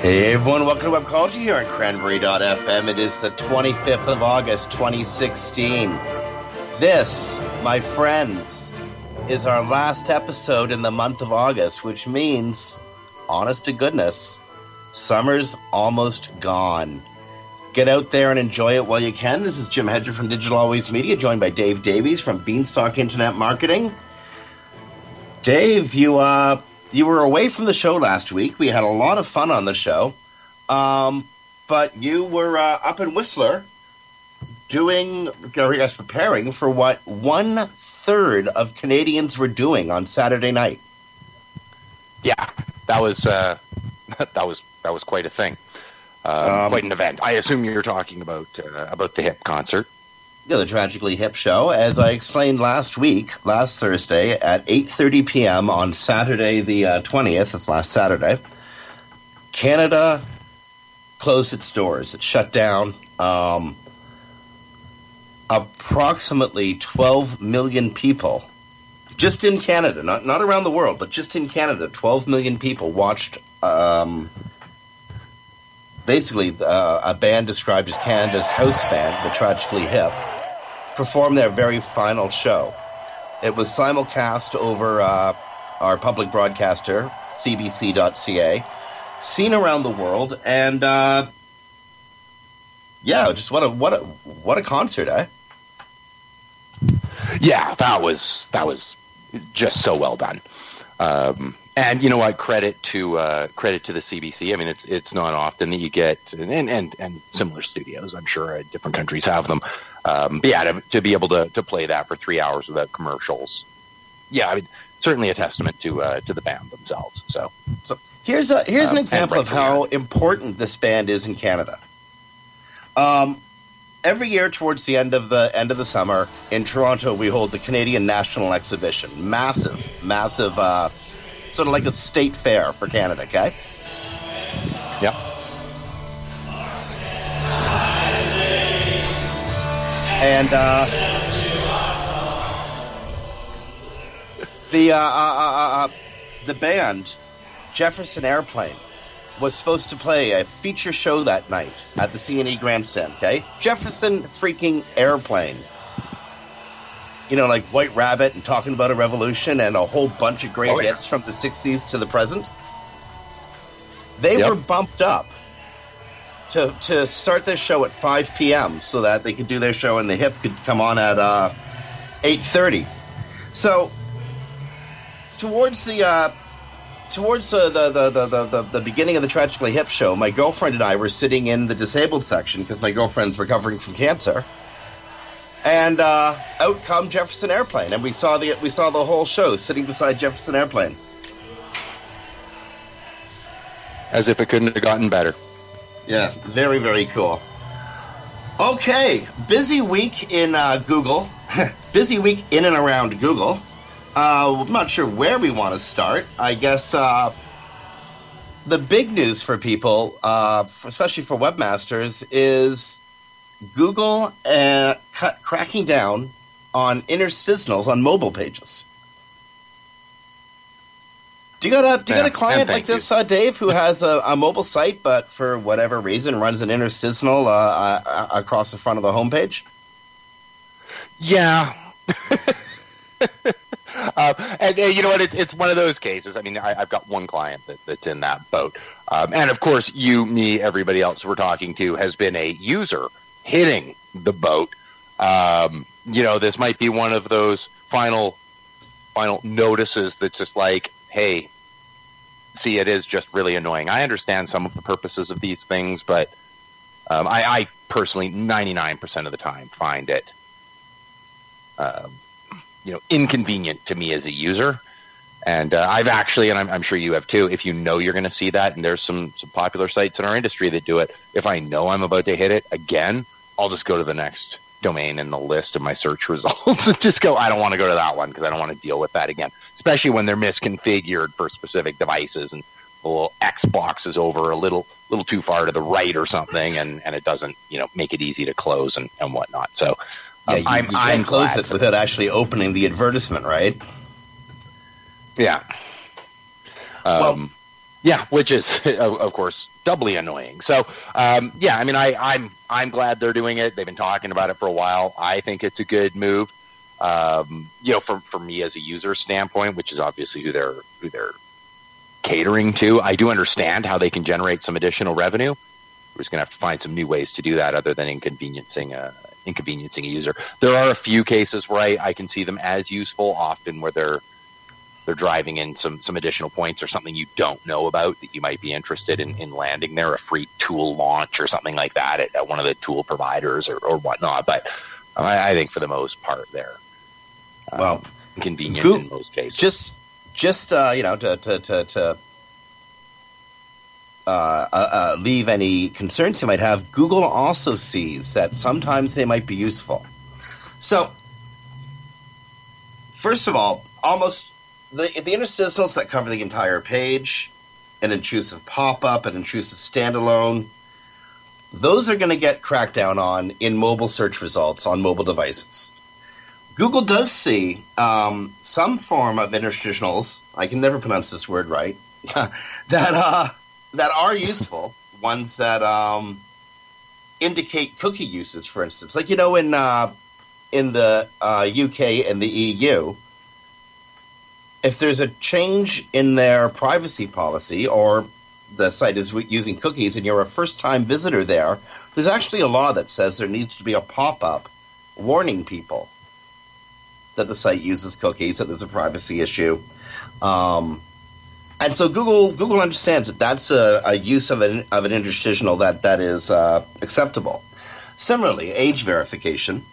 Hey everyone, welcome to Webcology here on Cranberry.fm. It is the 25th of August, 2016. This, my friends, is our last episode in the month of August, which means, honest to goodness, summer's almost gone. Get out there and enjoy it while you can. This is Jim Hedger from Digital Always Media, joined by Dave Davies from Beanstalk Internet Marketing. Dave, you uh, you were away from the show last week. We had a lot of fun on the show, um, but you were uh, up in Whistler doing, I guess, preparing for what one third of Canadians were doing on Saturday night. Yeah, that was uh, that was that was quite a thing, uh, Um, quite an event. I assume you're talking about uh, about the hip concert. The Tragically Hip show, as I explained last week, last Thursday at 8:30 p.m. on Saturday the uh, 20th. That's last Saturday. Canada closed its doors. It shut down. Um, approximately 12 million people, just in Canada, not not around the world, but just in Canada, 12 million people watched. Um, basically, uh, a band described as Canada's house band, the Tragically Hip, perform their very final show. It was simulcast over uh, our public broadcaster, cbc.ca, seen around the world, and uh, yeah, just what a what a what a concert, eh? Yeah, that was that was just so well done. Um, and you know what? Credit to uh, credit to the CBC. I mean, it's it's not often that you get and and, and similar studios. I'm sure different countries have them. Um, but yeah, to, to be able to, to play that for three hours without commercials. Yeah, I mean, certainly a testament to uh, to the band themselves. So So here's a here's Um, an and example of how earned. important this band is in Canada. Um, every year towards the end of the end of the summer in Toronto, we hold the Canadian National Exhibition, massive, massive, uh, sort of like a state fair for Canada. Okay, yeah, and uh, the uh, uh, uh, uh, the band Jefferson Airplane was supposed to play a feature show that night at the CNE Grandstand. Okay, Jefferson freaking Airplane. You know, like White Rabbit and talking about a revolution and a whole bunch of great Oh, yeah. hits from the '60s to the present. They Yep. were bumped up to to start their show at 5 p.m. so that they could do their show and the hip could come on at uh, 8:30. So towards the uh, towards uh, the, the, the, the, the beginning of the tragically hip show, my girlfriend and I were sitting in the disabled section because my girlfriend's recovering from cancer. And uh, out come Jefferson Airplane, and we saw the we saw the whole show sitting beside Jefferson Airplane. as if it couldn't have gotten better. Yeah, very, very cool. Okay, busy week in uh, Google. busy week in and around Google. Uh, I'm not sure where we want to start. I guess uh, the big news for people, uh, especially for webmasters, is Google uh, cut, cracking down on interstitials on mobile pages. Do you got a do you got a client like this, uh, Dave, who has a, a mobile site, but for whatever reason runs an interstitial uh, uh, across the front of the homepage? Yeah. uh, and, uh, you know what? It's, it's one of those cases. I mean, I, I've got one client that, that's in that boat. Um, and of course, you, me, everybody else we're talking to has been a user hitting the boat. Um, you know, this might be one of those final, final notices that's just like, hey, see, it is just really annoying. I understand some of the purposes of these things, but um, I, I personally, 99% of the time, find it um, you know inconvenient to me as a user. And uh, I've actually, and I'm, I'm sure you have too. If you know you're going to see that, and there's some some popular sites in our industry that do it. If I know I'm about to hit it again, I'll just go to the next domain in the list of my search results and just go, I don't want to go to that one because I don't want to deal with that again, especially when they're misconfigured for specific devices and the little X box is over a little little too far to the right or something, and, and it doesn't you know make it easy to close and, and whatnot. So um, yeah, you, I'm, you can't I'm close it without actually opening the advertisement, right? Yeah. Um, well, yeah, which is of, of course doubly annoying. So, um, yeah, I mean, I, I'm I'm glad they're doing it. They've been talking about it for a while. I think it's a good move. Um, you know, for for me as a user standpoint, which is obviously who they're who they're catering to, I do understand how they can generate some additional revenue. We're just going to have to find some new ways to do that, other than inconveniencing a inconveniencing a user. There are a few cases where I, I can see them as useful, often where they're they're driving in some some additional points or something you don't know about that you might be interested in, in landing there, a free tool launch or something like that at, at one of the tool providers or, or whatnot. But I, I think for the most part, they're well convenient go- in most cases. Just just uh, you know to to to, to uh, uh, uh, leave any concerns you might have. Google also sees that sometimes they might be useful. So, first of all, almost the the interstitials that cover the entire page, an intrusive pop up, an intrusive standalone, those are going to get cracked down on in mobile search results on mobile devices. Google does see um, some form of interstitials. I can never pronounce this word right. that uh, that are useful. ones that um, indicate cookie usage, for instance, like you know in uh, in the uh, UK and the EU if there's a change in their privacy policy or the site is using cookies and you're a first time visitor there, there's actually a law that says there needs to be a pop up warning people that the site uses cookies, that there's a privacy issue. Um, and so Google Google understands that that's a, a use of an of an interstitial that that is uh, acceptable. Similarly, age verification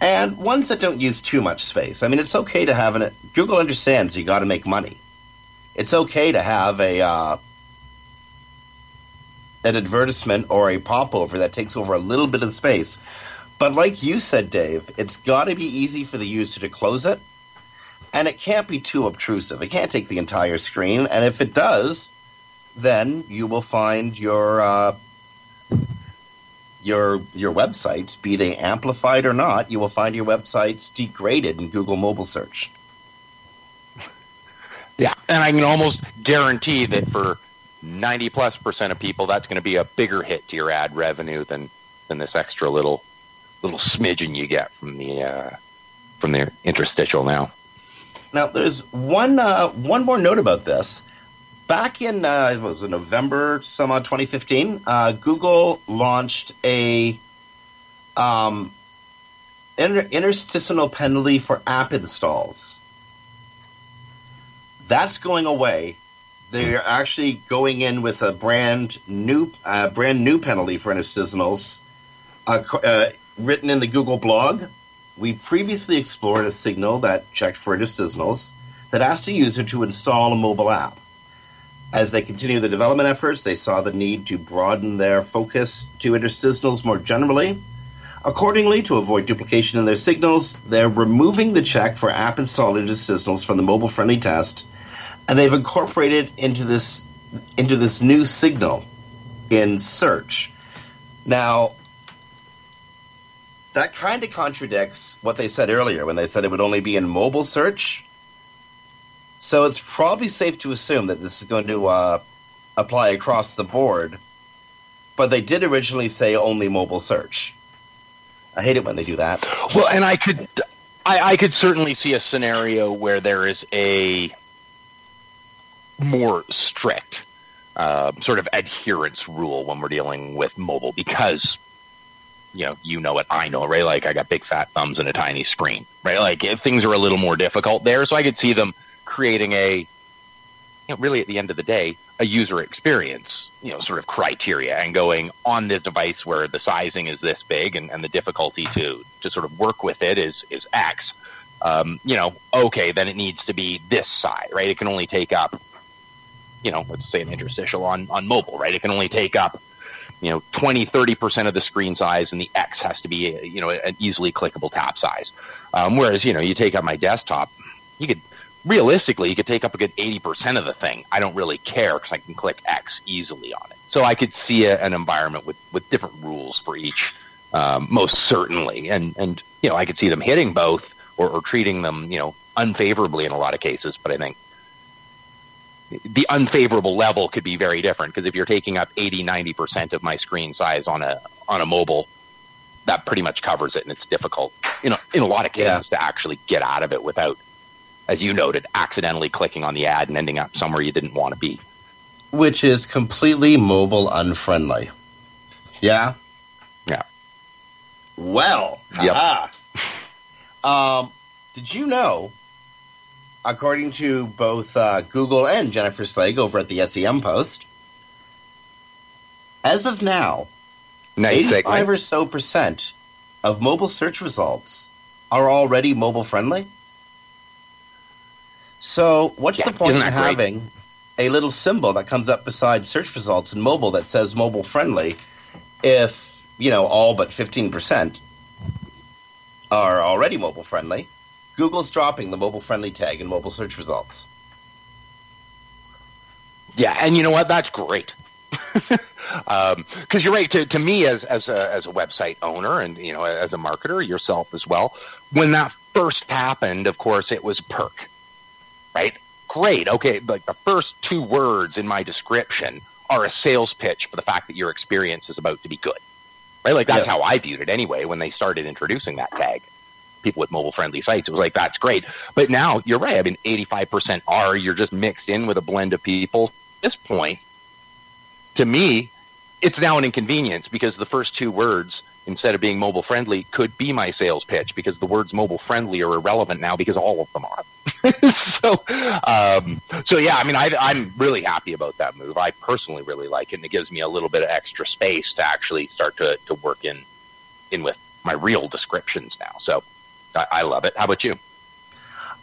and ones that don't use too much space. I mean, it's okay to have an. Google understands you got to make money. It's okay to have a uh, an advertisement or a popover that takes over a little bit of space. But like you said, Dave, it's got to be easy for the user to close it, and it can't be too obtrusive. It can't take the entire screen, and if it does, then you will find your uh, your your websites, be they amplified or not, you will find your websites degraded in Google mobile search. Yeah, and I can almost guarantee that for 90 plus percent of people, that's going to be a bigger hit to your ad revenue than than this extra little little smidgen you get from the uh, from the interstitial now. Now, there's one uh, one more note about this back in uh, was it November some 2015, uh, Google launched a um, inter- interstitial penalty for app installs. That's going away. They're actually going in with a brand new, uh, brand new penalty for interstitials, uh, uh, written in the Google blog. We previously explored a signal that checked for interstitials that asked a user to install a mobile app. As they continue the development efforts, they saw the need to broaden their focus to interstitials more generally. Accordingly, to avoid duplication in their signals, they're removing the check for app installed interstitials from the mobile friendly test, and they've incorporated into this into this new signal in search. Now, that kind of contradicts what they said earlier when they said it would only be in mobile search so it's probably safe to assume that this is going to uh, apply across the board. But they did originally say only mobile search. I hate it when they do that. Well, and I could, I, I could certainly see a scenario where there is a more strict uh, sort of adherence rule when we're dealing with mobile because you know you know it i know right like i got big fat thumbs and a tiny screen right like if things are a little more difficult there so i could see them creating a, you know, really at the end of the day, a user experience, you know, sort of criteria and going on this device where the sizing is this big and, and the difficulty to, to sort of work with it is, is X. Um, you know, okay, then it needs to be this size, right? It can only take up, you know, let's say an interstitial on, on mobile, right? It can only take up you know 20 30% of the screen size and the x has to be you know an easily clickable tap size. Um, whereas you know you take up my desktop you could realistically you could take up a good 80% of the thing. I don't really care because i can click x easily on it. So i could see a, an environment with with different rules for each um, most certainly. And and you know i could see them hitting both or, or treating them you know unfavorably in a lot of cases but i think the unfavorable level could be very different because if you're taking up 80 90% of my screen size on a on a mobile that pretty much covers it and it's difficult you know in a lot of cases yeah. to actually get out of it without as you noted accidentally clicking on the ad and ending up somewhere you didn't want to be. Which is completely mobile unfriendly. Yeah? Yeah. Well yeah um did you know according to both uh, Google and Jennifer Slegg over at the SEM Post, as of now, nice 85 segment. or so percent of mobile search results are already mobile friendly. So, what's yeah, the point in having great? a little symbol that comes up beside search results in mobile that says mobile friendly if, you know, all but 15% are already mobile friendly? Google's dropping the mobile friendly tag in mobile search results. Yeah, and you know what? That's great. Because um, you're right. To, to me, as as a, as a website owner, and you know, as a marketer yourself as well, when that first happened, of course, it was perk, right? Great. Okay, like the first two words in my description are a sales pitch for the fact that your experience is about to be good, right? Like that's yes. how I viewed it anyway when they started introducing that tag people with mobile friendly sites. It was like, that's great. But now you're right. I mean, 85% are, you're just mixed in with a blend of people. At this point, to me, it's now an inconvenience because the first two words, instead of being mobile friendly, could be my sales pitch because the words mobile friendly are irrelevant now because all of them are. so, um, so yeah, I mean, I, I'm really happy about that move. I personally really like it, and it gives me a little bit of extra space to actually start to, to work in, in with my real descriptions now. So, I, I love it. How about you?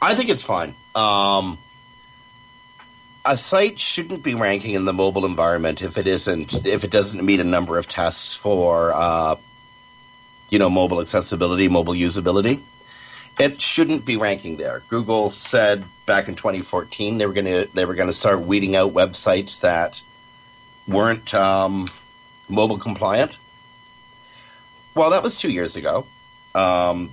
I think it's fine. Um, a site shouldn't be ranking in the mobile environment if it isn't if it doesn't meet a number of tests for uh, you know mobile accessibility, mobile usability. It shouldn't be ranking there. Google said back in 2014 they were going to they were going to start weeding out websites that weren't um, mobile compliant. Well, that was two years ago. Um,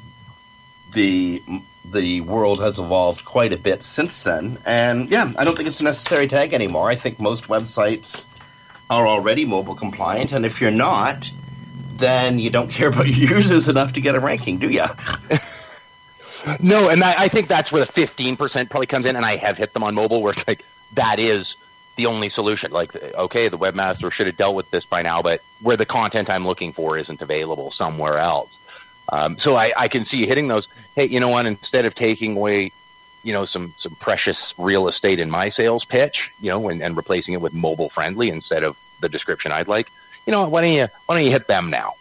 the the world has evolved quite a bit since then. And yeah, I don't think it's a necessary tag anymore. I think most websites are already mobile compliant, and if you're not, then you don't care about your users enough to get a ranking, do you? no, and I, I think that's where the 15% probably comes in, and I have hit them on mobile where it's like that is the only solution. Like, okay, the webmaster should have dealt with this by now, but where the content I'm looking for isn't available somewhere else. Um, so I, I can see you hitting those. Hey, you know what? Instead of taking away, you know, some some precious real estate in my sales pitch, you know, and, and replacing it with mobile friendly instead of the description I'd like, you know, why don't you why don't you hit them now?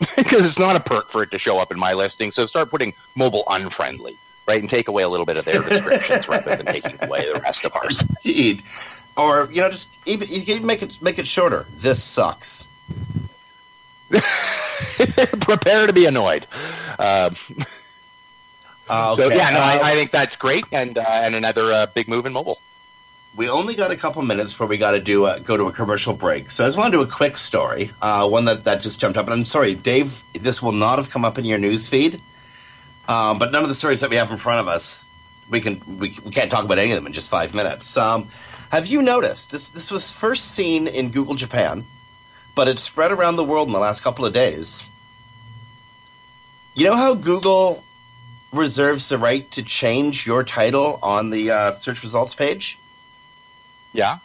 because it's not a perk for it to show up in my listing. So start putting mobile unfriendly, right, and take away a little bit of their descriptions rather than taking away the rest of ours. Indeed. Or you know, just even you can make it make it shorter. This sucks. Prepare to be annoyed. Uh, okay. So yeah, no, uh, I, I, think that's great, and uh, and another uh, big move in mobile. We only got a couple minutes before we got to do a, go to a commercial break. So I just want to do a quick story, uh, one that, that just jumped up. And I'm sorry, Dave, this will not have come up in your news feed, um, but none of the stories that we have in front of us, we can we, we can't talk about any of them in just five minutes. Um, have you noticed this? This was first seen in Google Japan but it spread around the world in the last couple of days. You know how Google reserves the right to change your title on the uh, search results page? Yeah.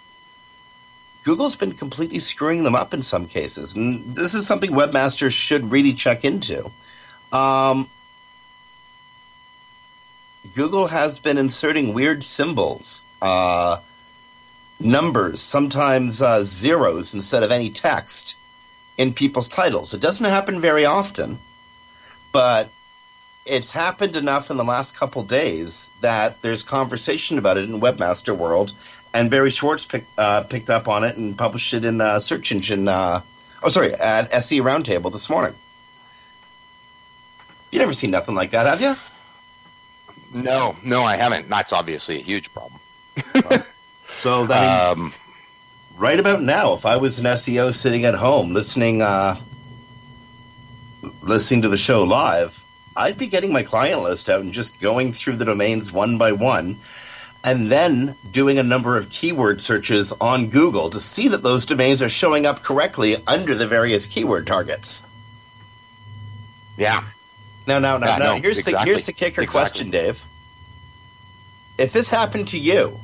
Google's been completely screwing them up in some cases, and this is something webmasters should really check into. Um, Google has been inserting weird symbols. Uh, numbers, sometimes uh, zeros instead of any text in people's titles. It doesn't happen very often, but it's happened enough in the last couple days that there's conversation about it in webmaster world, and Barry Schwartz pick, uh, picked up on it and published it in uh, search engine uh, Oh, sorry, at SE Roundtable this morning. You never seen nothing like that, have you? No, no, I haven't. That's obviously a huge problem. well, so that um, right about now, if I was an SEO sitting at home listening, uh, listening to the show live, I'd be getting my client list out and just going through the domains one by one, and then doing a number of keyword searches on Google to see that those domains are showing up correctly under the various keyword targets. Yeah. Now, now, now, yeah. No, here's exactly. the here's the kicker exactly. question, Dave. If this happened to you,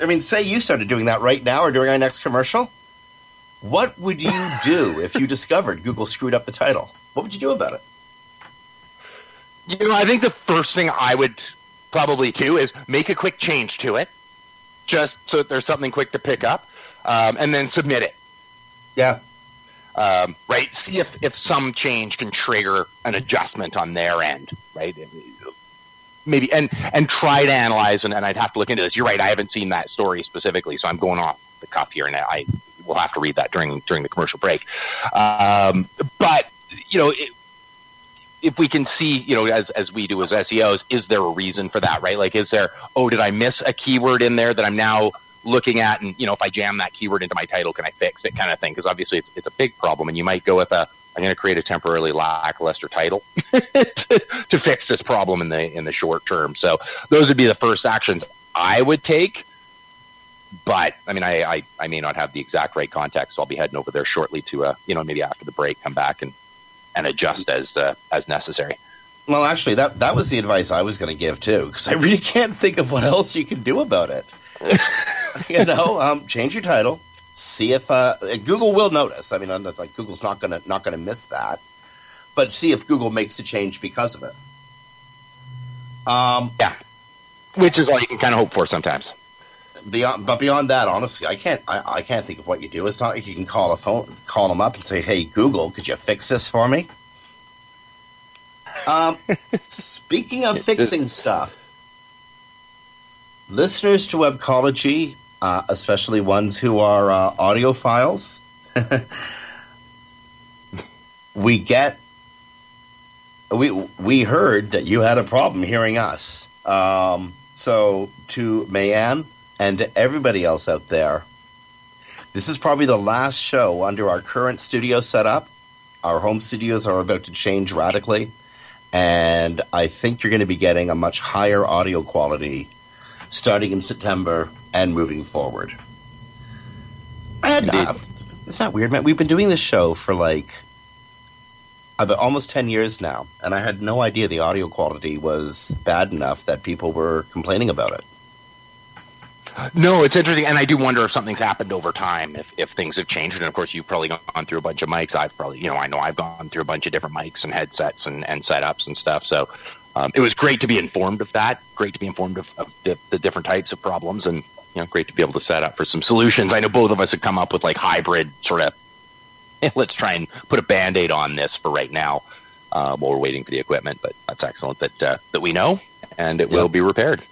I mean, say you started doing that right now or during our next commercial, what would you do if you discovered Google screwed up the title? What would you do about it? You know, I think the first thing I would probably do is make a quick change to it, just so that there's something quick to pick up, um, and then submit it. Yeah. Um, right. See if, if some change can trigger an adjustment on their end. Right. Maybe and and try to analyze and, and I'd have to look into this. You're right. I haven't seen that story specifically, so I'm going off the cuff here, and I will have to read that during during the commercial break. Um, but you know, it, if we can see, you know, as as we do as SEOs, is there a reason for that, right? Like, is there, oh, did I miss a keyword in there that I'm now looking at, and you know, if I jam that keyword into my title, can I fix it, kind of thing? Because obviously, it's, it's a big problem, and you might go with a, I'm going to create a temporarily lackluster title to, to fix this problem in the in the short term. So those would be the first actions I would take. But I mean, I, I, I may not have the exact right context, so I'll be heading over there shortly to, uh, you know, maybe after the break, come back and and adjust as uh, as necessary. Well, actually, that that was the advice I was going to give too, because I really can't think of what else you can do about it. you know, um, change your title. See if uh, Google will notice. I mean, i'm like Google's not gonna not gonna miss that, but see if Google makes a change because of it. Um, yeah, which is all you can kind of hope for sometimes. Beyond but beyond that honestly i can't I, I, can't think of what you do. It's not like you can call a phone call them up and say hey google could you fix this for me? Um, speaking of fixing stuff listeners to webcology uh, especially ones who are uh, audiophiles we get we we heard that you had a problem hearing us um, so to Mayan and to everybody else out there, this is probably the last show under our current studio setup. Our home studios are about to change radically, and I think you're going to be getting a much higher audio quality starting in September and moving forward. And uh, it's not weird, man. We've been doing this show for like about almost 10 years now, and I had no idea the audio quality was bad enough that people were complaining about it. No, it's interesting, and I do wonder if something's happened over time, if if things have changed. And of course, you've probably gone through a bunch of mics. I've probably, you know, I know I've gone through a bunch of different mics and headsets and, and setups and stuff. So um, it was great to be informed of that. Great to be informed of, of the, the different types of problems, and you know, great to be able to set up for some solutions. I know both of us have come up with like hybrid sort of. let's try and put a band aid on this for right now uh, while we're waiting for the equipment. But that's excellent that uh, that we know, and it yep. will be repaired.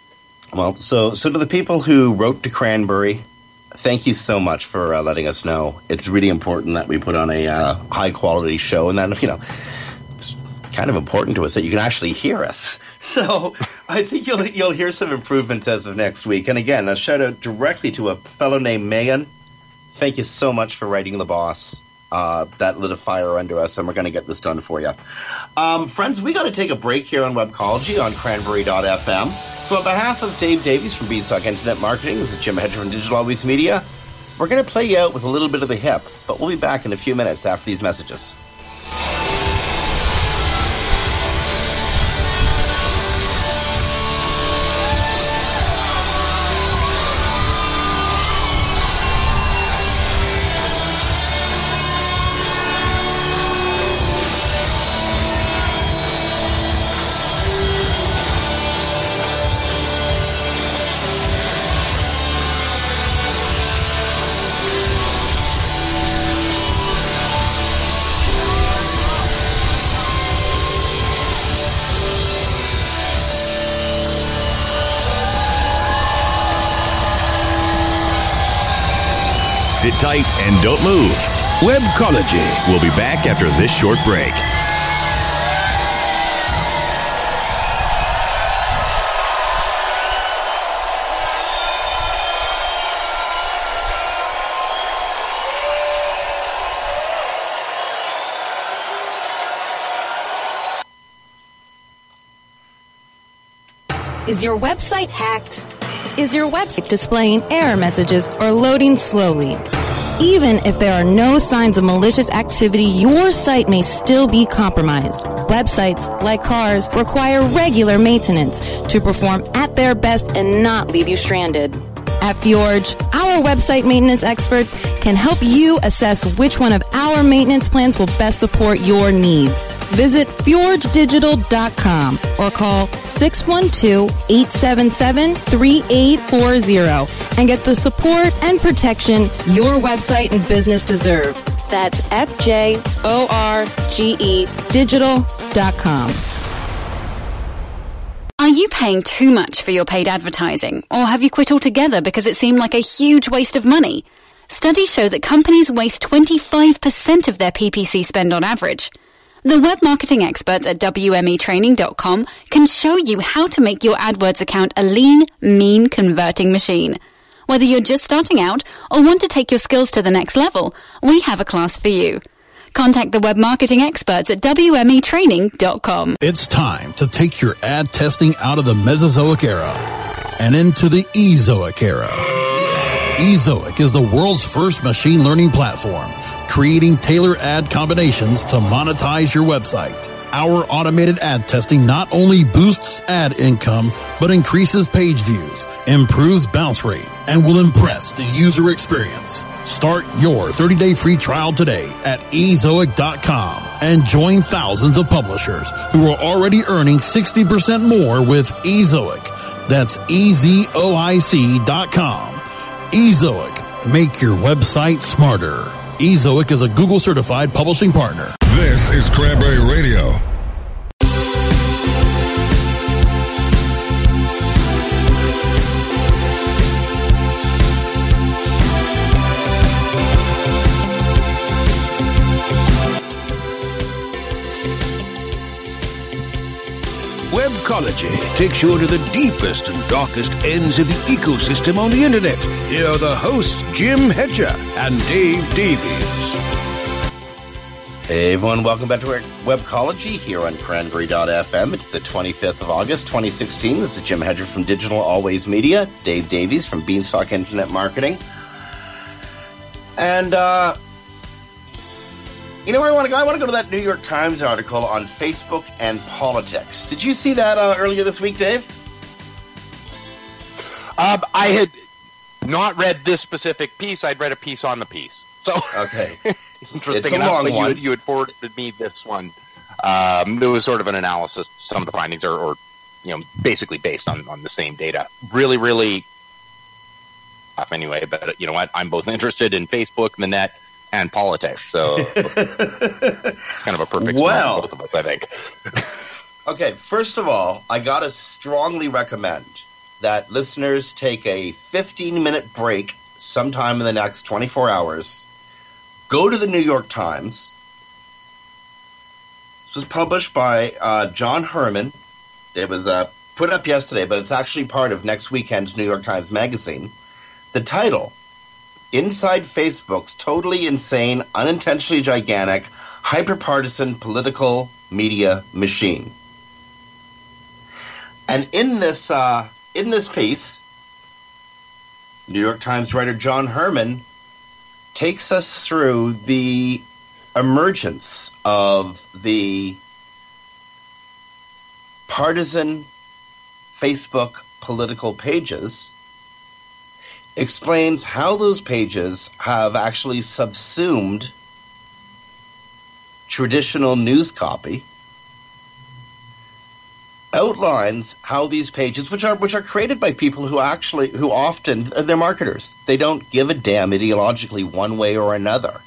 Well, so so to the people who wrote to Cranberry, thank you so much for uh, letting us know. It's really important that we put on a uh, high quality show, and then you know, it's kind of important to us that you can actually hear us. So I think you'll you'll hear some improvements as of next week. And again, a shout out directly to a fellow named Megan. Thank you so much for writing the boss uh, that lit a fire under us, and we're going to get this done for you. Um, friends, we got to take a break here on Webcology on cranberry.fm. So, on behalf of Dave Davies from Beanstalk Internet Marketing, this is Jim Hedger from Digital Always Media. We're going to play you out with a little bit of the hip, but we'll be back in a few minutes after these messages. Sit tight and don't move. Webcology. We'll be back after this short break. Is your website hacked? Is your website displaying error messages or loading slowly? Even if there are no signs of malicious activity, your site may still be compromised. Websites, like cars, require regular maintenance to perform at their best and not leave you stranded. At Fjorge, our website maintenance experts can help you assess which one of our maintenance plans will best support your needs. Visit fjorgedigital.com or call 612-877-3840 and get the support and protection your website and business deserve. That's F-J-O-R-G-E digital.com. Are you paying too much for your paid advertising? Or have you quit altogether because it seemed like a huge waste of money? Studies show that companies waste 25% of their PPC spend on average. The web marketing experts at WMEtraining.com can show you how to make your AdWords account a lean, mean converting machine. Whether you're just starting out or want to take your skills to the next level, we have a class for you. Contact the web marketing experts at WMEtraining.com. It's time to take your ad testing out of the Mesozoic era and into the Ezoic era. Ezoic is the world's first machine learning platform, creating tailor ad combinations to monetize your website. Our automated ad testing not only boosts ad income, but increases page views, improves bounce rate, and will impress the user experience. Start your 30-day free trial today at ezoic.com and join thousands of publishers who are already earning 60% more with Ezoic. That's ezoic.com. Ezoic. Make your website smarter. Ezoic is a Google certified publishing partner. This is Cranberry Radio. Webcology takes you into the deepest and darkest ends of the ecosystem on the internet. Here are the hosts, Jim Hedger and Dave Davies. Hey everyone, welcome back to Webcology here on Cranberry.fm. It's the 25th of August, 2016. This is Jim Hedger from Digital Always Media, Dave Davies from Beanstalk Internet Marketing. And, uh, you know where I want to go? I want to go to that New York Times article on Facebook and politics. Did you see that uh, earlier this week, Dave? Um, I had not read this specific piece. I'd read a piece on the piece. So Okay. it's interesting It's a enough. long but You had, you had forwarded me this one. Um, there was sort of an analysis. Some of the findings are, or you know, basically based on on the same data. Really, really tough anyway. But you know what? I'm both interested in Facebook, and the net, and politics. So kind of a perfect Well. for both of us, I think. Okay, first of all, I gotta strongly recommend that listeners take a 15 minute break sometime in the next 24 hours. Go to the New York Times. This was published by uh, John Herrman. It was uh, put up yesterday, but it's actually part of next weekend's New York Times Magazine. The title Inside Facebook's Totally Insane, Unintentionally Gigantic, Hyperpartisan Political Media Machine. And in this uh, in this piece, New York Times writer John Herrman takes us through the emergence of the partisan Facebook political pages, explains how those pages have actually subsumed traditional news copy outlines how these pages which are which are created by people who actually who often they're marketers. They don't give a damn ideologically one way or another.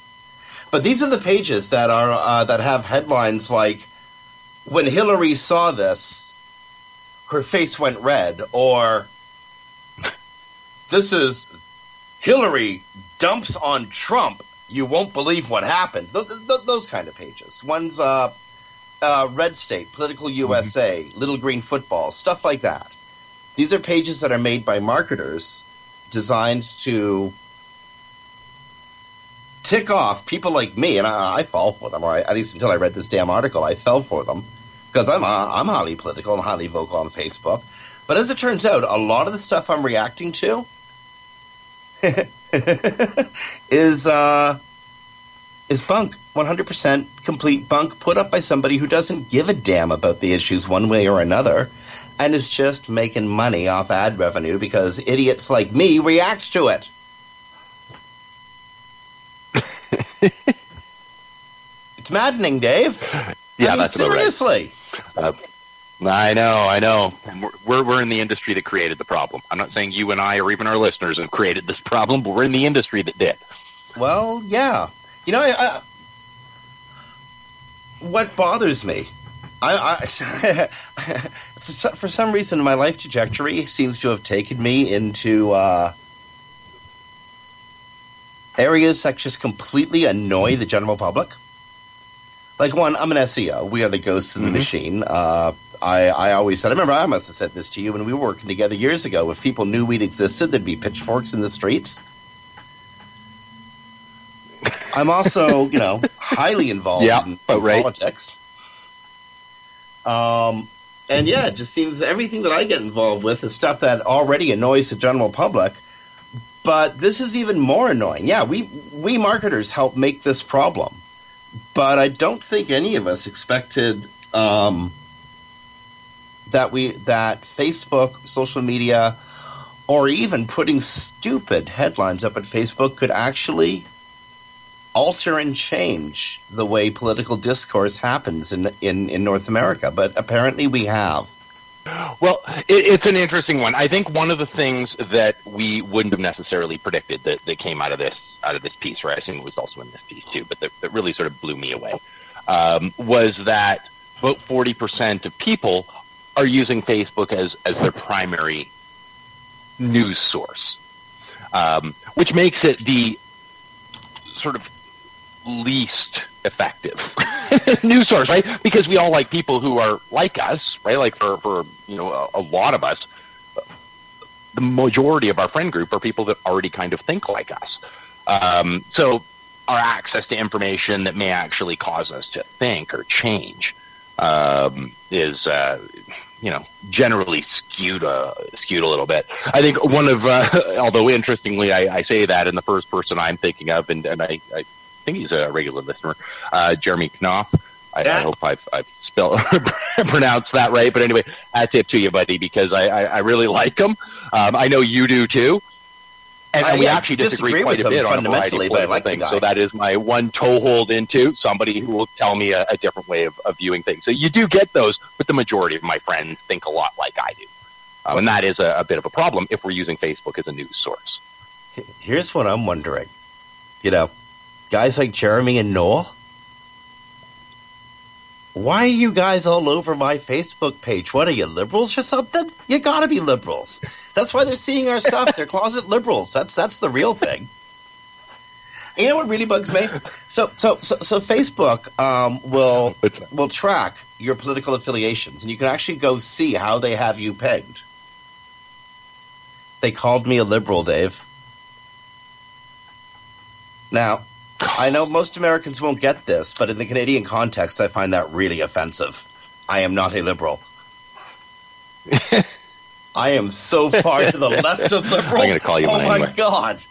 But these are the pages that are uh, that have headlines like when hillary saw this her face went red or this is hillary dumps on trump you won't believe what happened. Th- th- those kind of pages. One's uh, uh, Red State, Political USA, Little Green Football, stuff like that. These are pages that are made by marketers designed to tick off people like me, and I, I fall for them. Or I, at least until I read this damn article, I fell for them because I'm uh, I'm highly political and highly vocal on Facebook. But as it turns out, a lot of the stuff I'm reacting to is uh, is bunk. 100% complete bunk put up by somebody who doesn't give a damn about the issues one way or another and is just making money off ad revenue because idiots like me react to it. it's maddening, Dave. Yeah, I mean, that's about right. seriously. Uh, I know, I know. And we're, we're we're in the industry that created the problem. I'm not saying you and I or even our listeners have created this problem, but we're in the industry that did. Well, yeah. You know, I, I, what bothers me, I, I for, so- for some reason, my life trajectory seems to have taken me into uh, areas that just completely annoy the general public. Like one, I'm an SEO. We are the ghosts in the machine. Uh, I, I always said, I remember I must have said this to you when we were working together years ago. If people knew we'd existed, there'd be pitchforks in the streets. I'm also, you know, highly involved Yeah, in, in right. politics. Um, and yeah, it just seems everything that I get involved with is stuff that already annoys the general public. But this is even more annoying. Yeah, we we marketers help make this problem, but I don't think any of us expected um, that we that Facebook, social media, or even putting stupid headlines up at Facebook could actually alter and change the way political discourse happens in in, in North America. But apparently, we have. Well, it, it's an interesting one. I think one of the things that we wouldn't have necessarily predicted that, that came out of this out of this piece, right? I assume it was also in this piece too, but that, that really sort of blew me away um, was that about forty percent of people are using Facebook as as their primary news source, um, which makes it the sort of least effective news source, right? Because we all like people who are like us, right? Like for, for you know, a, a lot of us, the majority of our friend group are people that already kind of think like us. Um, so our access to information that may actually cause us to think or change um, is, uh, you know, generally skewed uh, skewed a little bit. I think one of, uh, although interestingly, I, I say that in the first person I'm thinking of, and, and I, I think he's a regular listener, uh, Jeremy Knauff. I, I hope I've, I've spelled pronounced that right. But anyway, that's it to you, buddy, because I, I, I really like him. Um, I know you do too. And, and we yeah, actually disagree, disagree quite a bit on a variety of political like things. So that is my one toehold into somebody who will tell me a, a different way of, of viewing things. So you do get those, but the majority of my friends think a lot like I do. Um, and that is a, a bit of a problem if we're using Facebook as a news source. Here's what I'm wondering. You know, guys like Jeremy and Noel. Why are you guys all over my Facebook page? What are you, liberals or something? You gotta be liberals. That's why they're seeing our stuff. They're closet liberals. That's that's the real thing. You know what really bugs me? So so so, so Facebook um, will will track your political affiliations, and you can actually go see how they have you pegged. They called me a liberal, Dave. Now, I know most Americans won't get this, but in the Canadian context, I find that really offensive. I am not a liberal. I am so far to the left of liberal. I'm gonna call you Oh my anyway. god!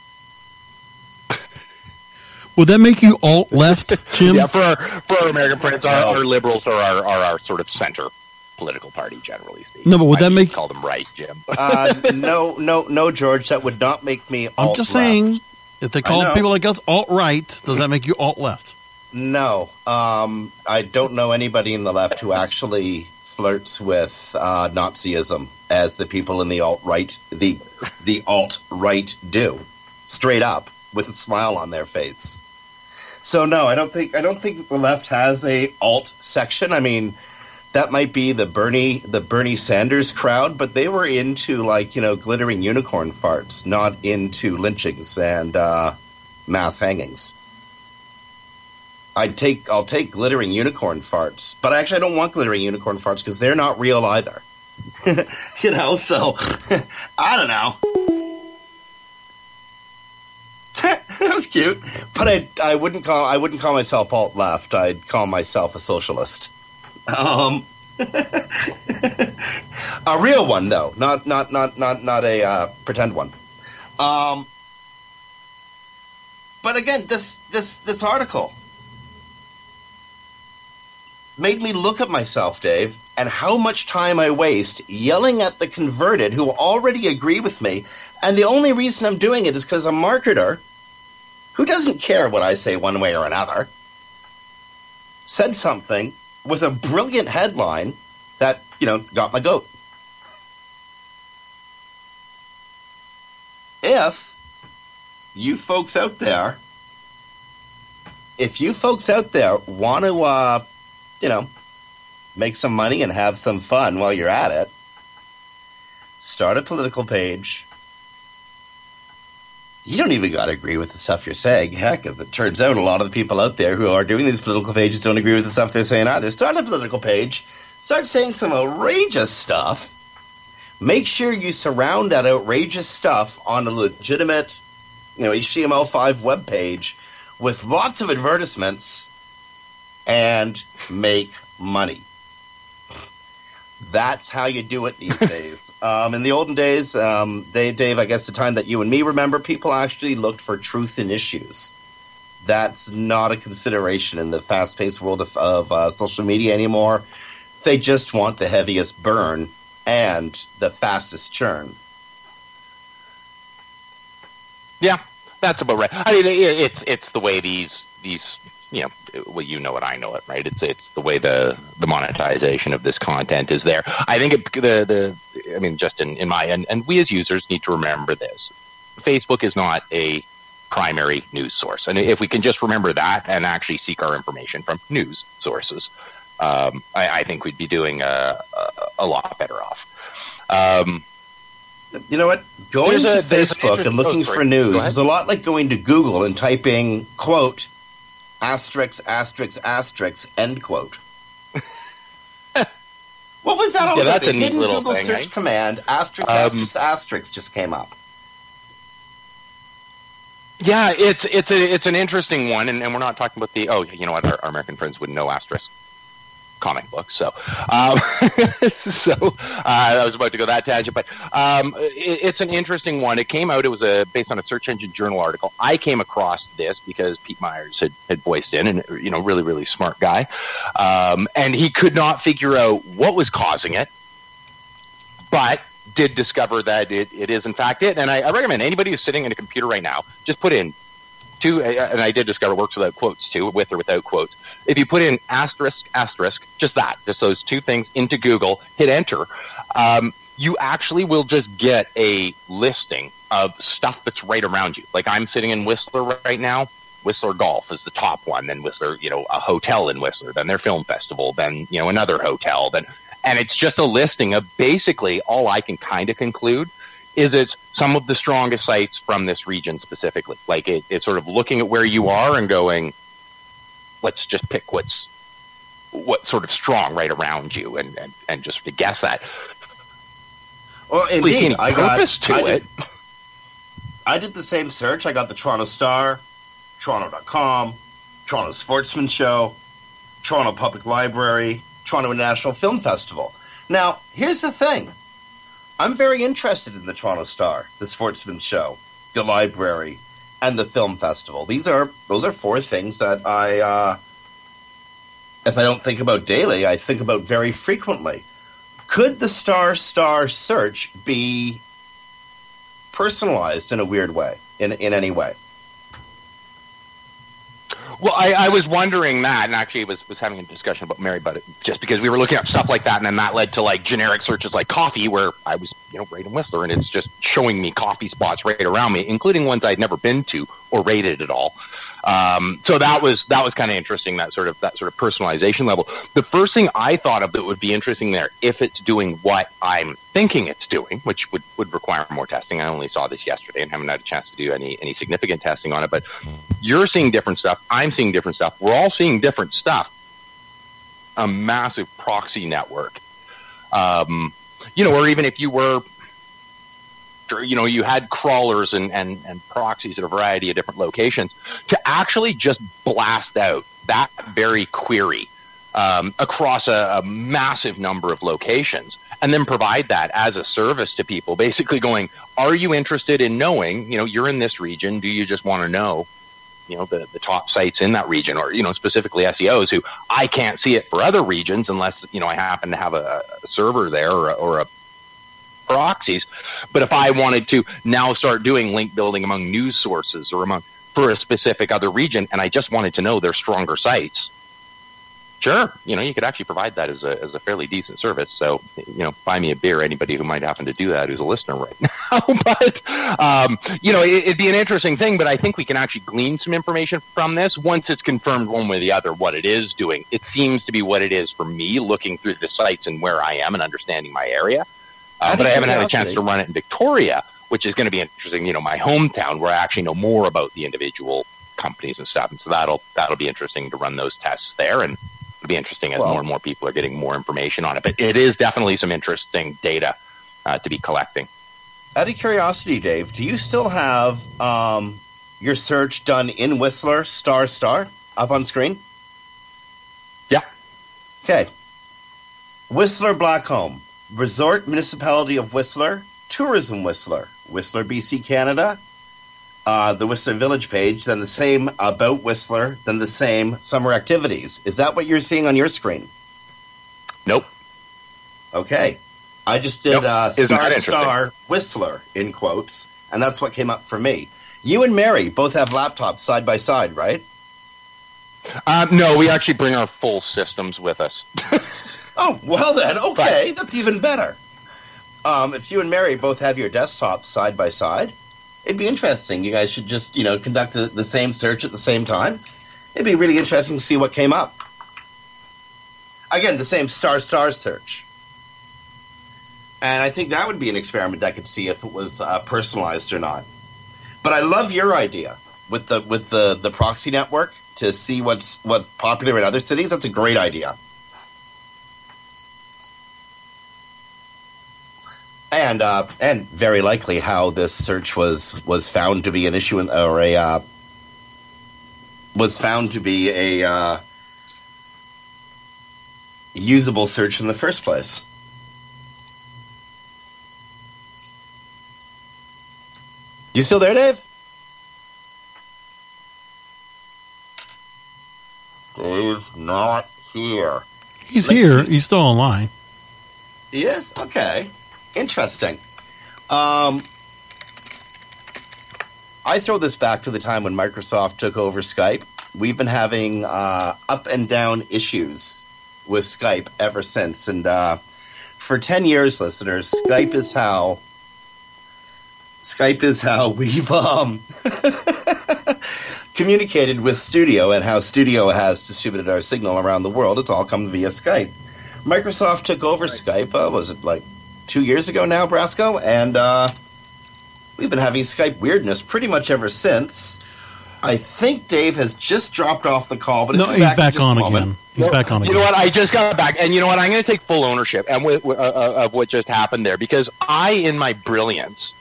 Would that make you alt left, Jim? Yeah, for our, for our American friends, our, No. our liberals are our, are our sort of center political party, generally speaking. No, but would I that usually make- call them right, Jim? Uh, no, no, no, George. That would not make me. I'm just left. saying, if they call people like us alt right, does that make you alt left? No, um, I don't know anybody in the left who actually flirts with uh, Nazism as the people in the alt right, the the alt right do, straight up with a smile on their face. So no, I don't think I don't think the left has a alt section. I mean, that might be the Bernie the Bernie Sanders crowd, but they were into like you know glittering unicorn farts, not into lynchings and uh, mass hangings. I'd take I'll take glittering unicorn farts, but actually I don't want glittering unicorn farts because they're not real either. you know, so I don't know. that was cute, but I I wouldn't call I wouldn't call myself alt left. I'd call myself a socialist. Um, a real one though, not not not not not a uh, pretend one. Um, but again, this this this article made me look at myself, Dave, and how much time I waste yelling at the converted who already agree with me. And the only reason I'm doing it is because a marketer who doesn't care what I say one way or another said something with a brilliant headline that, you know, got my goat. If you folks out there, if you folks out there want to, uh, you know, make some money and have some fun while you're at it, start a political page. You don't even got to agree with the stuff you're saying. Heck, as it turns out, a lot of the people out there who are doing these political pages don't agree with the stuff they're saying either. Start a political page, start saying some outrageous stuff. Make sure you surround that outrageous stuff on a legitimate, you know, HTML5 web page with lots of advertisements and make money. That's how you do it these days. Um, in the olden days, um, Dave, Dave, I guess the time that you and me remember, people actually looked for truth in issues. That's not a consideration in the fast-paced world of, of uh, social media anymore. They just want the heaviest burn and the fastest churn. Yeah, that's about right. I mean, it's it's the way these these you know, well, you know it, I know it, right? It's it's the way the the monetization of this content is there. I think it, the the I mean, just in, in my and, and we as users need to remember this: Facebook is not a primary news source, and if we can just remember that and actually seek our information from news sources, um, I, I, think we'd be doing a, a, a lot better off. Um, you know what? Going to Facebook and looking oh, for news is a lot like going to Google and typing quote asterisk, asterisk, asterisk, end quote. what was that all yeah, about? The hidden Google thing, search right? command, asterisk, Um, asterisk, asterisk just came up. Yeah, it's it's a it's an interesting one, and, and we're not talking about the oh, you know what, our, our American friends would know asterisk comic book. So, um, so uh, I was about to go that tangent, but um, it, it's an interesting one. It came out. It was a based on a Search Engine Journal article. I came across this because Pete Meyers had, had voiced in, and you know, really really smart guy, um, and he could not figure out what was causing it, but did discover that it, it is in fact it. And I, I recommend anybody who's sitting in a computer right now just put in two, and I did discover works without quotes too, with or without quotes. If you put in asterisk, asterisk, just that, just those two things into Google, hit enter, um, you actually will just get a listing of stuff that's right around you. Like I'm sitting in Whistler right now. Whistler Golf is the top one, then Whistler, you know, a hotel in Whistler, then their film festival, then, you know, another hotel, then, and it's just a listing of basically all I can kind of conclude is it's some of the strongest sites from this region specifically. Like it, it's sort of looking at where you are and going, let's just pick what's what's sort of strong right around you and, and, and just to guess that. Well, indeed, I got. I it. did, I did the same search. I got the Toronto Star, Toronto.com, Toronto Sportsman Show, Toronto Public Library, Toronto International Film Festival. Now, here's the thing. I'm very interested in the Toronto Star, the Sportsman Show, the library, and the film festival. These are those are four things that I, uh, if I don't think about daily, I think about very frequently. Could the Star Star search be personalized in a weird way, in in any way? Well, I, I was wondering that, and actually was was having a discussion about Mary about it, just because we were looking up stuff like that, and then that led to like generic searches like coffee, where I was, you know, right in Whistler, and it's just showing me coffee spots right around me, including ones I'd never been to or rated at all. Um, so that was that was kind of interesting, that sort of that sort of personalization level. the first thing I thought of that would be interesting there, if it's doing what I'm thinking it's doing, which would, would require more testing. I only saw this yesterday and haven't had a chance to do any, any significant testing on it, but you're seeing different stuff. I'm seeing different stuff. We're all seeing different stuff. A massive proxy network. Um, you know, or even if you were you know, you had crawlers and, and, and proxies at a variety of different locations to actually just blast out that very query um, across a, a massive number of locations and then provide that as a service to people, basically going, are you interested in knowing, you know, you're in this region. Do you just want to know, you know, the, the top sites in that region or, you know, specifically SEOs who I can't see it for other regions unless, you know, I happen to have a, a server there or, or a proxies. But if I wanted to now start doing link building among news sources or among for a specific other region, and I just wanted to know their stronger sites, sure, you know, you could actually provide that as a, as a fairly decent service. So, you know, buy me a beer, anybody who might happen to do that who's a listener right now. but, um, you know, it, would be an interesting thing, but I think we can actually glean some information from this once it's confirmed one way or the other what it is doing. It seems to be what it is for me looking through the sites and where I am and understanding my area. Uh, but I haven't had a chance to run it in Victoria, which is going to be interesting. You know, my hometown, where I actually know more about the individual companies and stuff, and so that'll that'll be interesting to run those tests there, and it'll be interesting as well, more and more people are getting more information on it. But it is definitely some interesting data uh, to be collecting. Out of curiosity, Dave, do you still have um, your search done in Whistler star star up on screen? Yeah. Okay. Whistler Blackcomb. Resort Municipality of Whistler, Tourism Whistler, Whistler, BC, Canada, uh, the Whistler Village page, then the same about Whistler, then the same summer activities. Is that what you're seeing on your screen? Nope. Okay. I just did nope. uh, star star Whistler in quotes, and that's what came up for me. You and Mary both have laptops side by side, right? Uh, no, we actually bring our full systems with us. Oh, well then, okay, that's even better. Um, if you and Mary both have your desktops side by side, it'd be interesting. You guys should just, you know, conduct a, the same search at the same time. It'd be really interesting to see what came up. Again, the same star star search. And I think that would be an experiment that could see if it was uh, personalized or not. But I love your idea with the with the the proxy network to see what's what's popular in other cities. That's a great idea. And uh, and very likely how this search was was found to be an issue in, or a uh, was found to be a uh, usable search in the first place. You still there, Dave? Dave's not here. He's Let's here. See. He's still online. He is? Okay. Interesting. Um, I throw this back to the time when Microsoft took over Skype. We've been having uh, up and down issues with Skype ever since. And uh, for 10 years, listeners, Skype is how. Skype is how we've um, communicated with Studio and how Studio has distributed our signal around the world. It's all come via Skype. Microsoft took over Skype, uh, was it like two years ago now, Brasco, and uh, we've been having Skype weirdness pretty much ever since. I think Dave has just dropped off the call, but no, he's back, back on again. He's well, back on again. You know what? I just got back, and you know what? I'm going to take full ownership and with, uh, uh, of what just happened there because I, in my brilliance,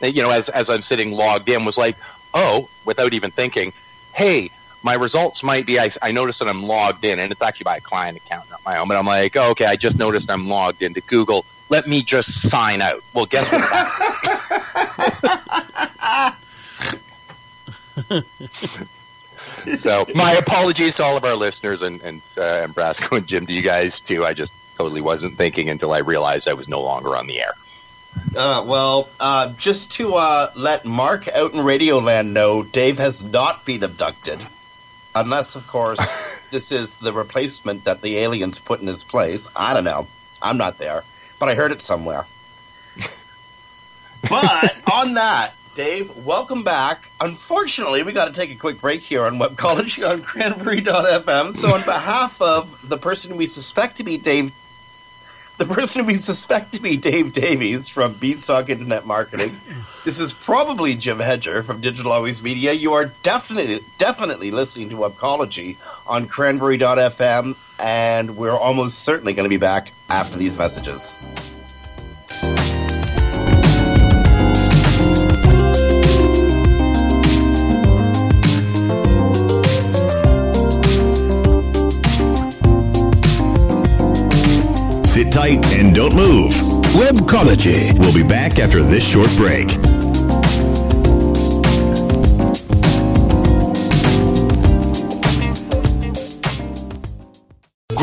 you know, as as I'm sitting logged in, was like, oh, without even thinking, hey, my results might be I, I noticed that I'm logged in, and it's actually by a client account, not my own. But I'm like, oh, okay, I just noticed I'm logged into Google let me just sign out. Well, guess what? so my apologies to all of our listeners and and, uh, and Brasco and Jim to you guys too. I just totally wasn't thinking until I realized I was no longer on the air. Uh, well, uh, just to uh, let Mark out in Radioland know, Dave has not been abducted. Unless, of course, this is the replacement that the aliens put in his place. I don't know. I'm not there but I heard it somewhere. but on that, Dave, welcome back. Unfortunately, we got to take a quick break here on Webcology on Cranberry.fm. So, on behalf of the person we suspect to be Dave, the person we suspect to be Dave Davies from Beanstalk Internet Marketing, this is probably Jim Hedger from Digital Always Media. You are definitely definitely listening to Webcology on Cranberry.fm, and we're almost certainly going to be back after these messages. Sit tight and don't move. Webcology. We'll be back after this short break.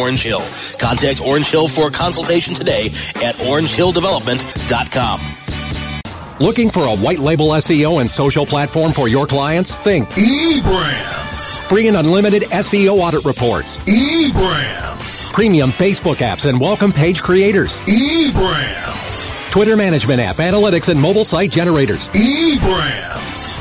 Orange Hill. Contact Orange Hill for a consultation today at orangehilldevelopment.com. Looking for a white label SEO and social platform for your clients? Think eBrandz. Free and unlimited SEO audit reports. eBrandz. Premium Facebook apps and welcome page creators. eBrandz. Twitter management app, analytics, and mobile site generators. eBrandz.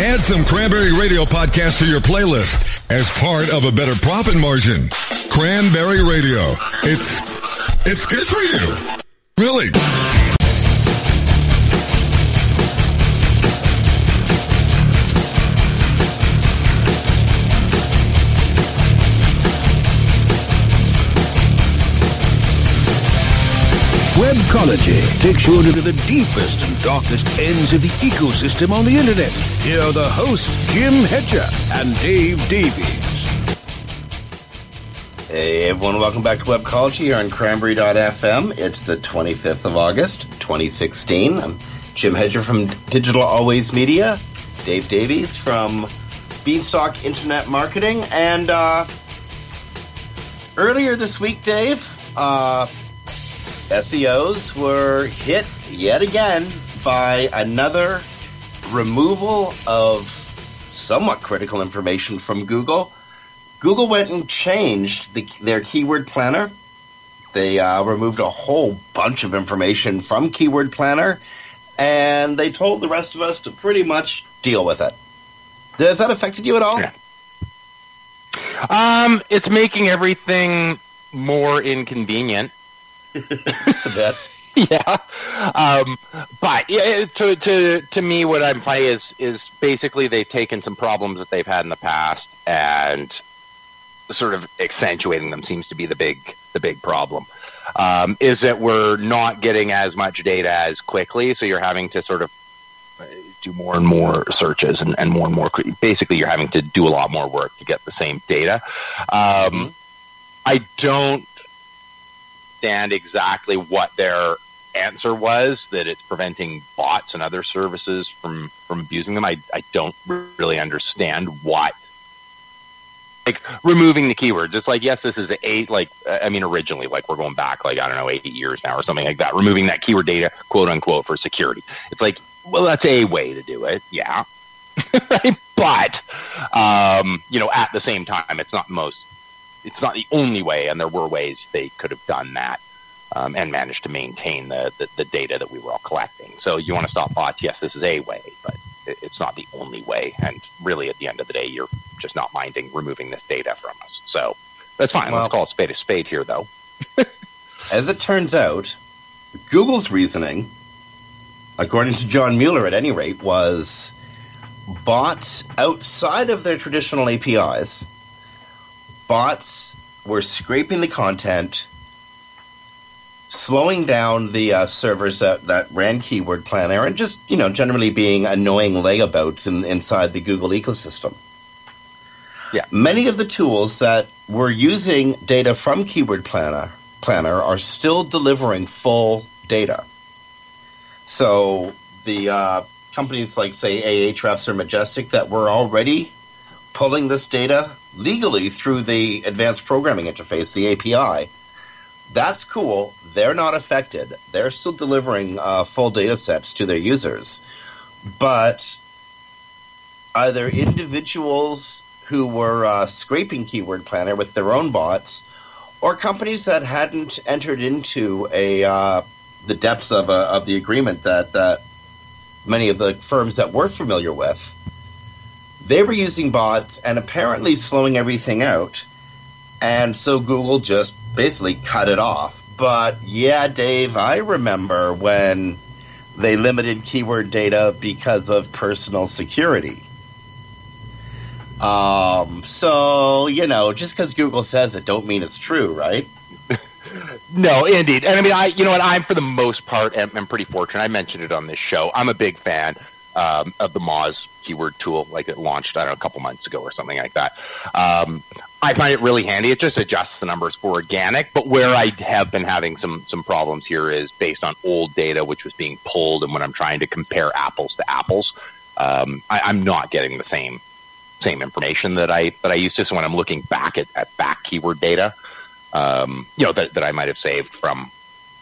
Add some Cranberry Radio podcast to your playlist as part of a better profit margin. Cranberry Radio. It's it's good for you. Really. Webcology takes you into the deepest and darkest ends of the ecosystem on the internet. Here are the hosts, Jim Hedger and Dave Davies. Hey everyone, welcome back to Webcology here on Cranberry.fm. It's the 25th of August, 2016. I'm Jim Hedger from Digital Always Media, Dave Davies from Beanstalk Internet Marketing, and uh, earlier this week, Dave, uh, SEOs were hit yet again by another removal of somewhat critical information from Google. Google went and changed the, their keyword planner. They uh, removed a whole bunch of information from Keyword Planner, and they told the rest of us to pretty much deal with it. Has that affected you at all? Yeah. Um, it's making everything more inconvenient. Just a bit. yeah. Um, but yeah, to to to me, what I'm finding is is basically they've taken some problems that they've had in the past and sort of accentuating them seems to be the big the big problem. Um, is that we're not getting as much data as quickly, so you're having to sort of do more and more searches and, and more and more. Basically, you're having to do a lot more work to get the same data. Um, mm-hmm. I don't understand exactly what their answer was that it's preventing bots and other services from from abusing them. I I don't really understand what like removing the keywords. It's like yes, this is eight. Like I mean, originally, like we're going back like I don't know eight years now or something like that. Removing that keyword data, quote unquote, for security. It's like well, that's a way to do it. Yeah. But um, you know, at the same time, it's not most it's not the only way, and there were ways they could have done that um, and managed to maintain the, the, the data that we were all collecting. So you want to stop bots? Yes, this is a way, but it, it's not the only way. And really, at the end of the day, you're just not minding removing this data from us. So that's fine. Well- Let's call a spade a spade here, though. As it turns out, Google's reasoning, according to John Mueller at any rate, was bots outside of their traditional APIs, bots were scraping the content, slowing down the uh, servers that, that ran Keyword Planner, and just, you know, generally being annoying layabouts in, inside the Google ecosystem. Yeah. Many of the tools that were using data from Keyword Planner Planner are still delivering full data. So the uh, companies like, say, Ahrefs or Majestic that were already pulling this data legally through the advanced programming interface, the API, that's cool. They're not affected. They're still delivering uh, full data sets to their users. But either individuals who were uh, scraping Keyword Planner with their own bots, or companies that hadn't entered into a uh, the depths of a, of the agreement that that many of the firms that we're familiar with, they were using bots and apparently slowing everything out, and so Google just basically cut it off. But yeah, Dave, I remember when they limited keyword data because of personal security. Um, so you know, just because Google says it, don't mean it's true, right? No, indeed. And I mean, I, you know what, I'm for the most part, am, am pretty fortunate. I mentioned it on this show. I'm a big fan um, of the Moz keyword tool, like it launched, I don't know, a couple months ago or something like that. Um, I find it really handy. It just adjusts the numbers for organic. But where I have been having some some problems here is based on old data, which was being pulled, and when I'm trying to compare apples to apples, um, I, I'm not getting the same same information that I that I used to. So when I'm looking back at, at back keyword data, um, you know that, that I might have saved from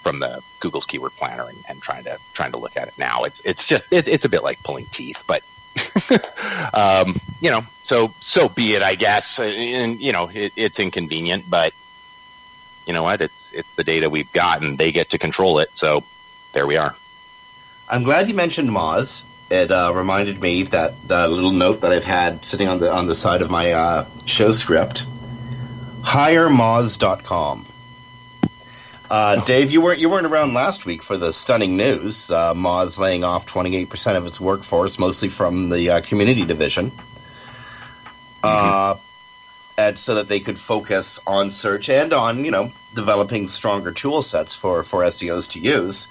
from the Google's keyword planner and, and trying to trying to look at it now. It's it's just it, it's a bit like pulling teeth, but um, you know, so so be it, I guess. And you know, it, it's inconvenient, but you know what? It's it's the data we've got, and they get to control it. So there we are. I'm glad you mentioned Moz. It uh, reminded me that uh, little note that I've had sitting on the on the side of my uh, show script. HireMoz.com. Uh, Dave, you weren't you weren't around last week for the stunning news. Uh, Moz laying off 28 percent of its workforce, mostly from the uh, community division, uh, and so that they could focus on search and on you know developing stronger tool sets for for SEOs to use.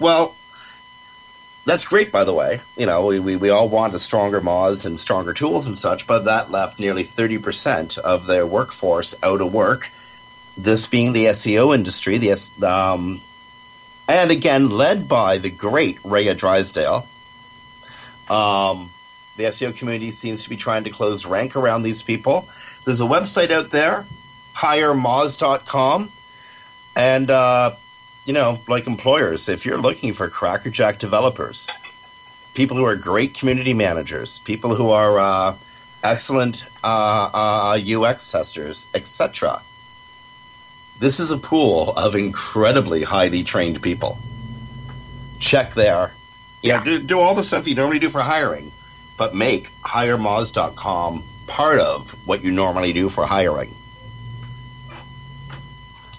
Well, that's great, by the way. You know, we, we, we all want a stronger Moz and stronger tools and such, but that left nearly 30% of their workforce out of work. This being the SEO industry, the S- um, and again, led by the great Rhea Drysdale. Um, the SEO community seems to be trying to close rank around these people. There's a website out there, hiremoz.com, and uh, you know, like employers, if you're looking for crackerjack developers, people who are great community managers, people who are uh, excellent uh, uh, UX testers, etc., this is a pool of incredibly highly trained people. Check there. Yeah, do, do all the stuff you normally do for hiring, but make hiremoz.com part of what you normally do for hiring.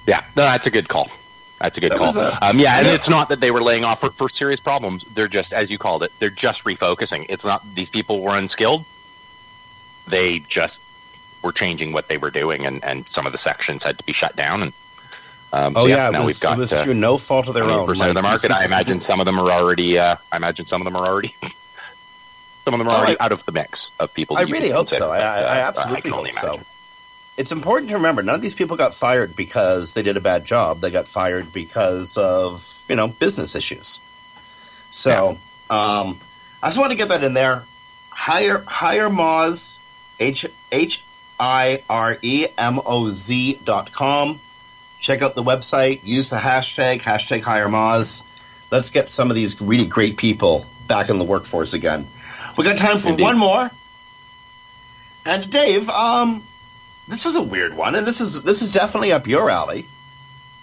Yeah, no, that's a good call. That's a good That call. a- um, yeah, and it's not that they were laying off for, for serious problems. They're just, as you called it, they're just refocusing. It's not these people were unskilled. They just were changing what they were doing, and, and some of the sections had to be shut down. And um, Oh yeah, now it we've was, got it was uh, through no fault of their own. 20% of the market. I imagine some of them are already. Uh, I imagine some of them are already. some of them are Oh, already I- out of the mix of people. I really hope so. I, I, uh, absolutely hope so. It's important to remember none of these people got fired because they did a bad job. They got fired because of you know business issues. So um, I just want to get that in there. Hire hire Moz H H I R E M O Z dot com. Check out the website. Use the hashtag hashtag hire Moz. Let's get some of these really great people back in the workforce again. We got time for Indeed. one more. And Dave, um, this was a weird one, and this is this is definitely up your alley.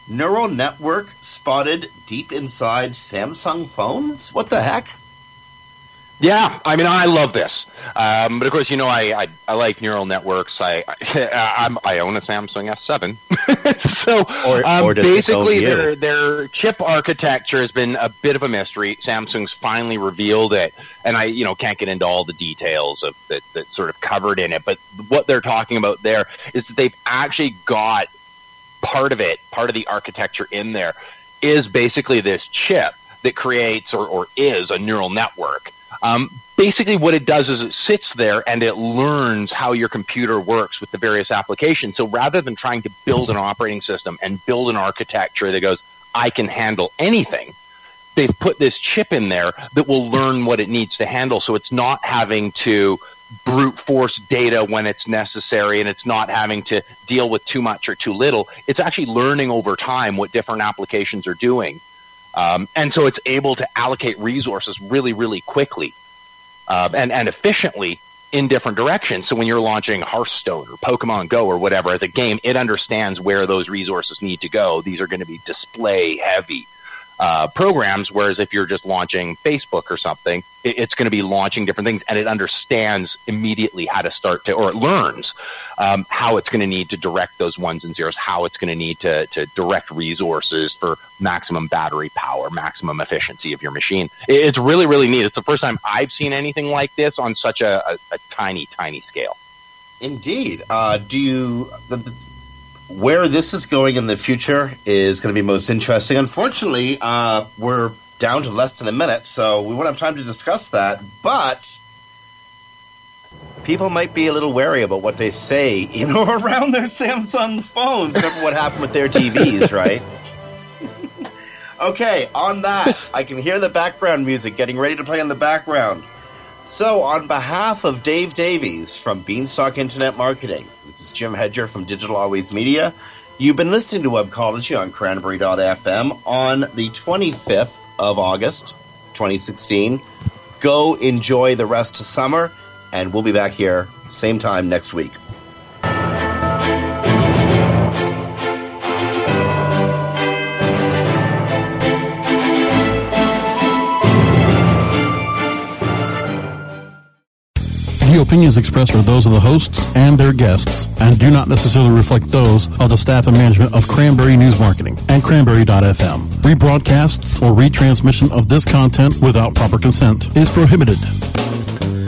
Neural network spotted deep inside Samsung phones. What the heck? Yeah, I mean, I love this. Um, but of course, you know, I, I, I like neural networks. I I, I'm, I own a Samsung S7, so Or- um, or does it own basically their their chip architecture has been a bit of a mystery. Samsung's finally revealed it, and I you know can't get into all the details of that that sort of covered in it. But what they're talking about there is that they've actually got part of it, part of the architecture in there, is basically this chip that creates or, or is a neural network. Um, basically, what it does is it sits there and it learns how your computer works with the various applications. So rather than trying to build an operating system and build an architecture that goes, I can handle anything, they've put this chip in there that will learn what it needs to handle. So it's not having to brute force data when it's necessary and it's not having to deal with too much or too little. It's actually learning over time what different applications are doing. Um, and so it's able to allocate resources really, really quickly um, and, and efficiently in different directions. So when you're launching Hearthstone or Pokemon Go or whatever as a game, it understands where those resources need to go. These are going to be display heavy uh, programs, whereas if you're just launching Facebook or something, it, it's going to be launching different things, and it understands immediately how to start to, or it learns um, how it's going to need to direct those ones and zeros, how it's going to need to direct resources for maximum battery power, maximum efficiency of your machine. It's really really neat. It's the first time I've seen anything like this on such a, a, a tiny tiny scale. Indeed. Uh, do you the, the, where this is going in the future is going to be most interesting. Unfortunately, uh, we're down to less than a minute, so we won't have time to discuss that. But people might be a little wary about what they say in or around their Samsung phones. Remember what happened with their TVs, right? okay, on that, I can hear the background music getting ready to play in the background. So, on behalf of Dave Davies from Beanstalk Internet Marketing, this is Jim Hedger from Digital Always Media. You've been listening to Webcology on Cranberry.fm on the 25th of August, 2016. Go enjoy the rest of summer, and we'll be back here same time next week. The opinions expressed are those of the hosts and their guests and do not necessarily reflect those of the staff and management of Cranberry News Marketing and Cranberry.fm. Rebroadcasts or retransmission of this content without proper consent is prohibited.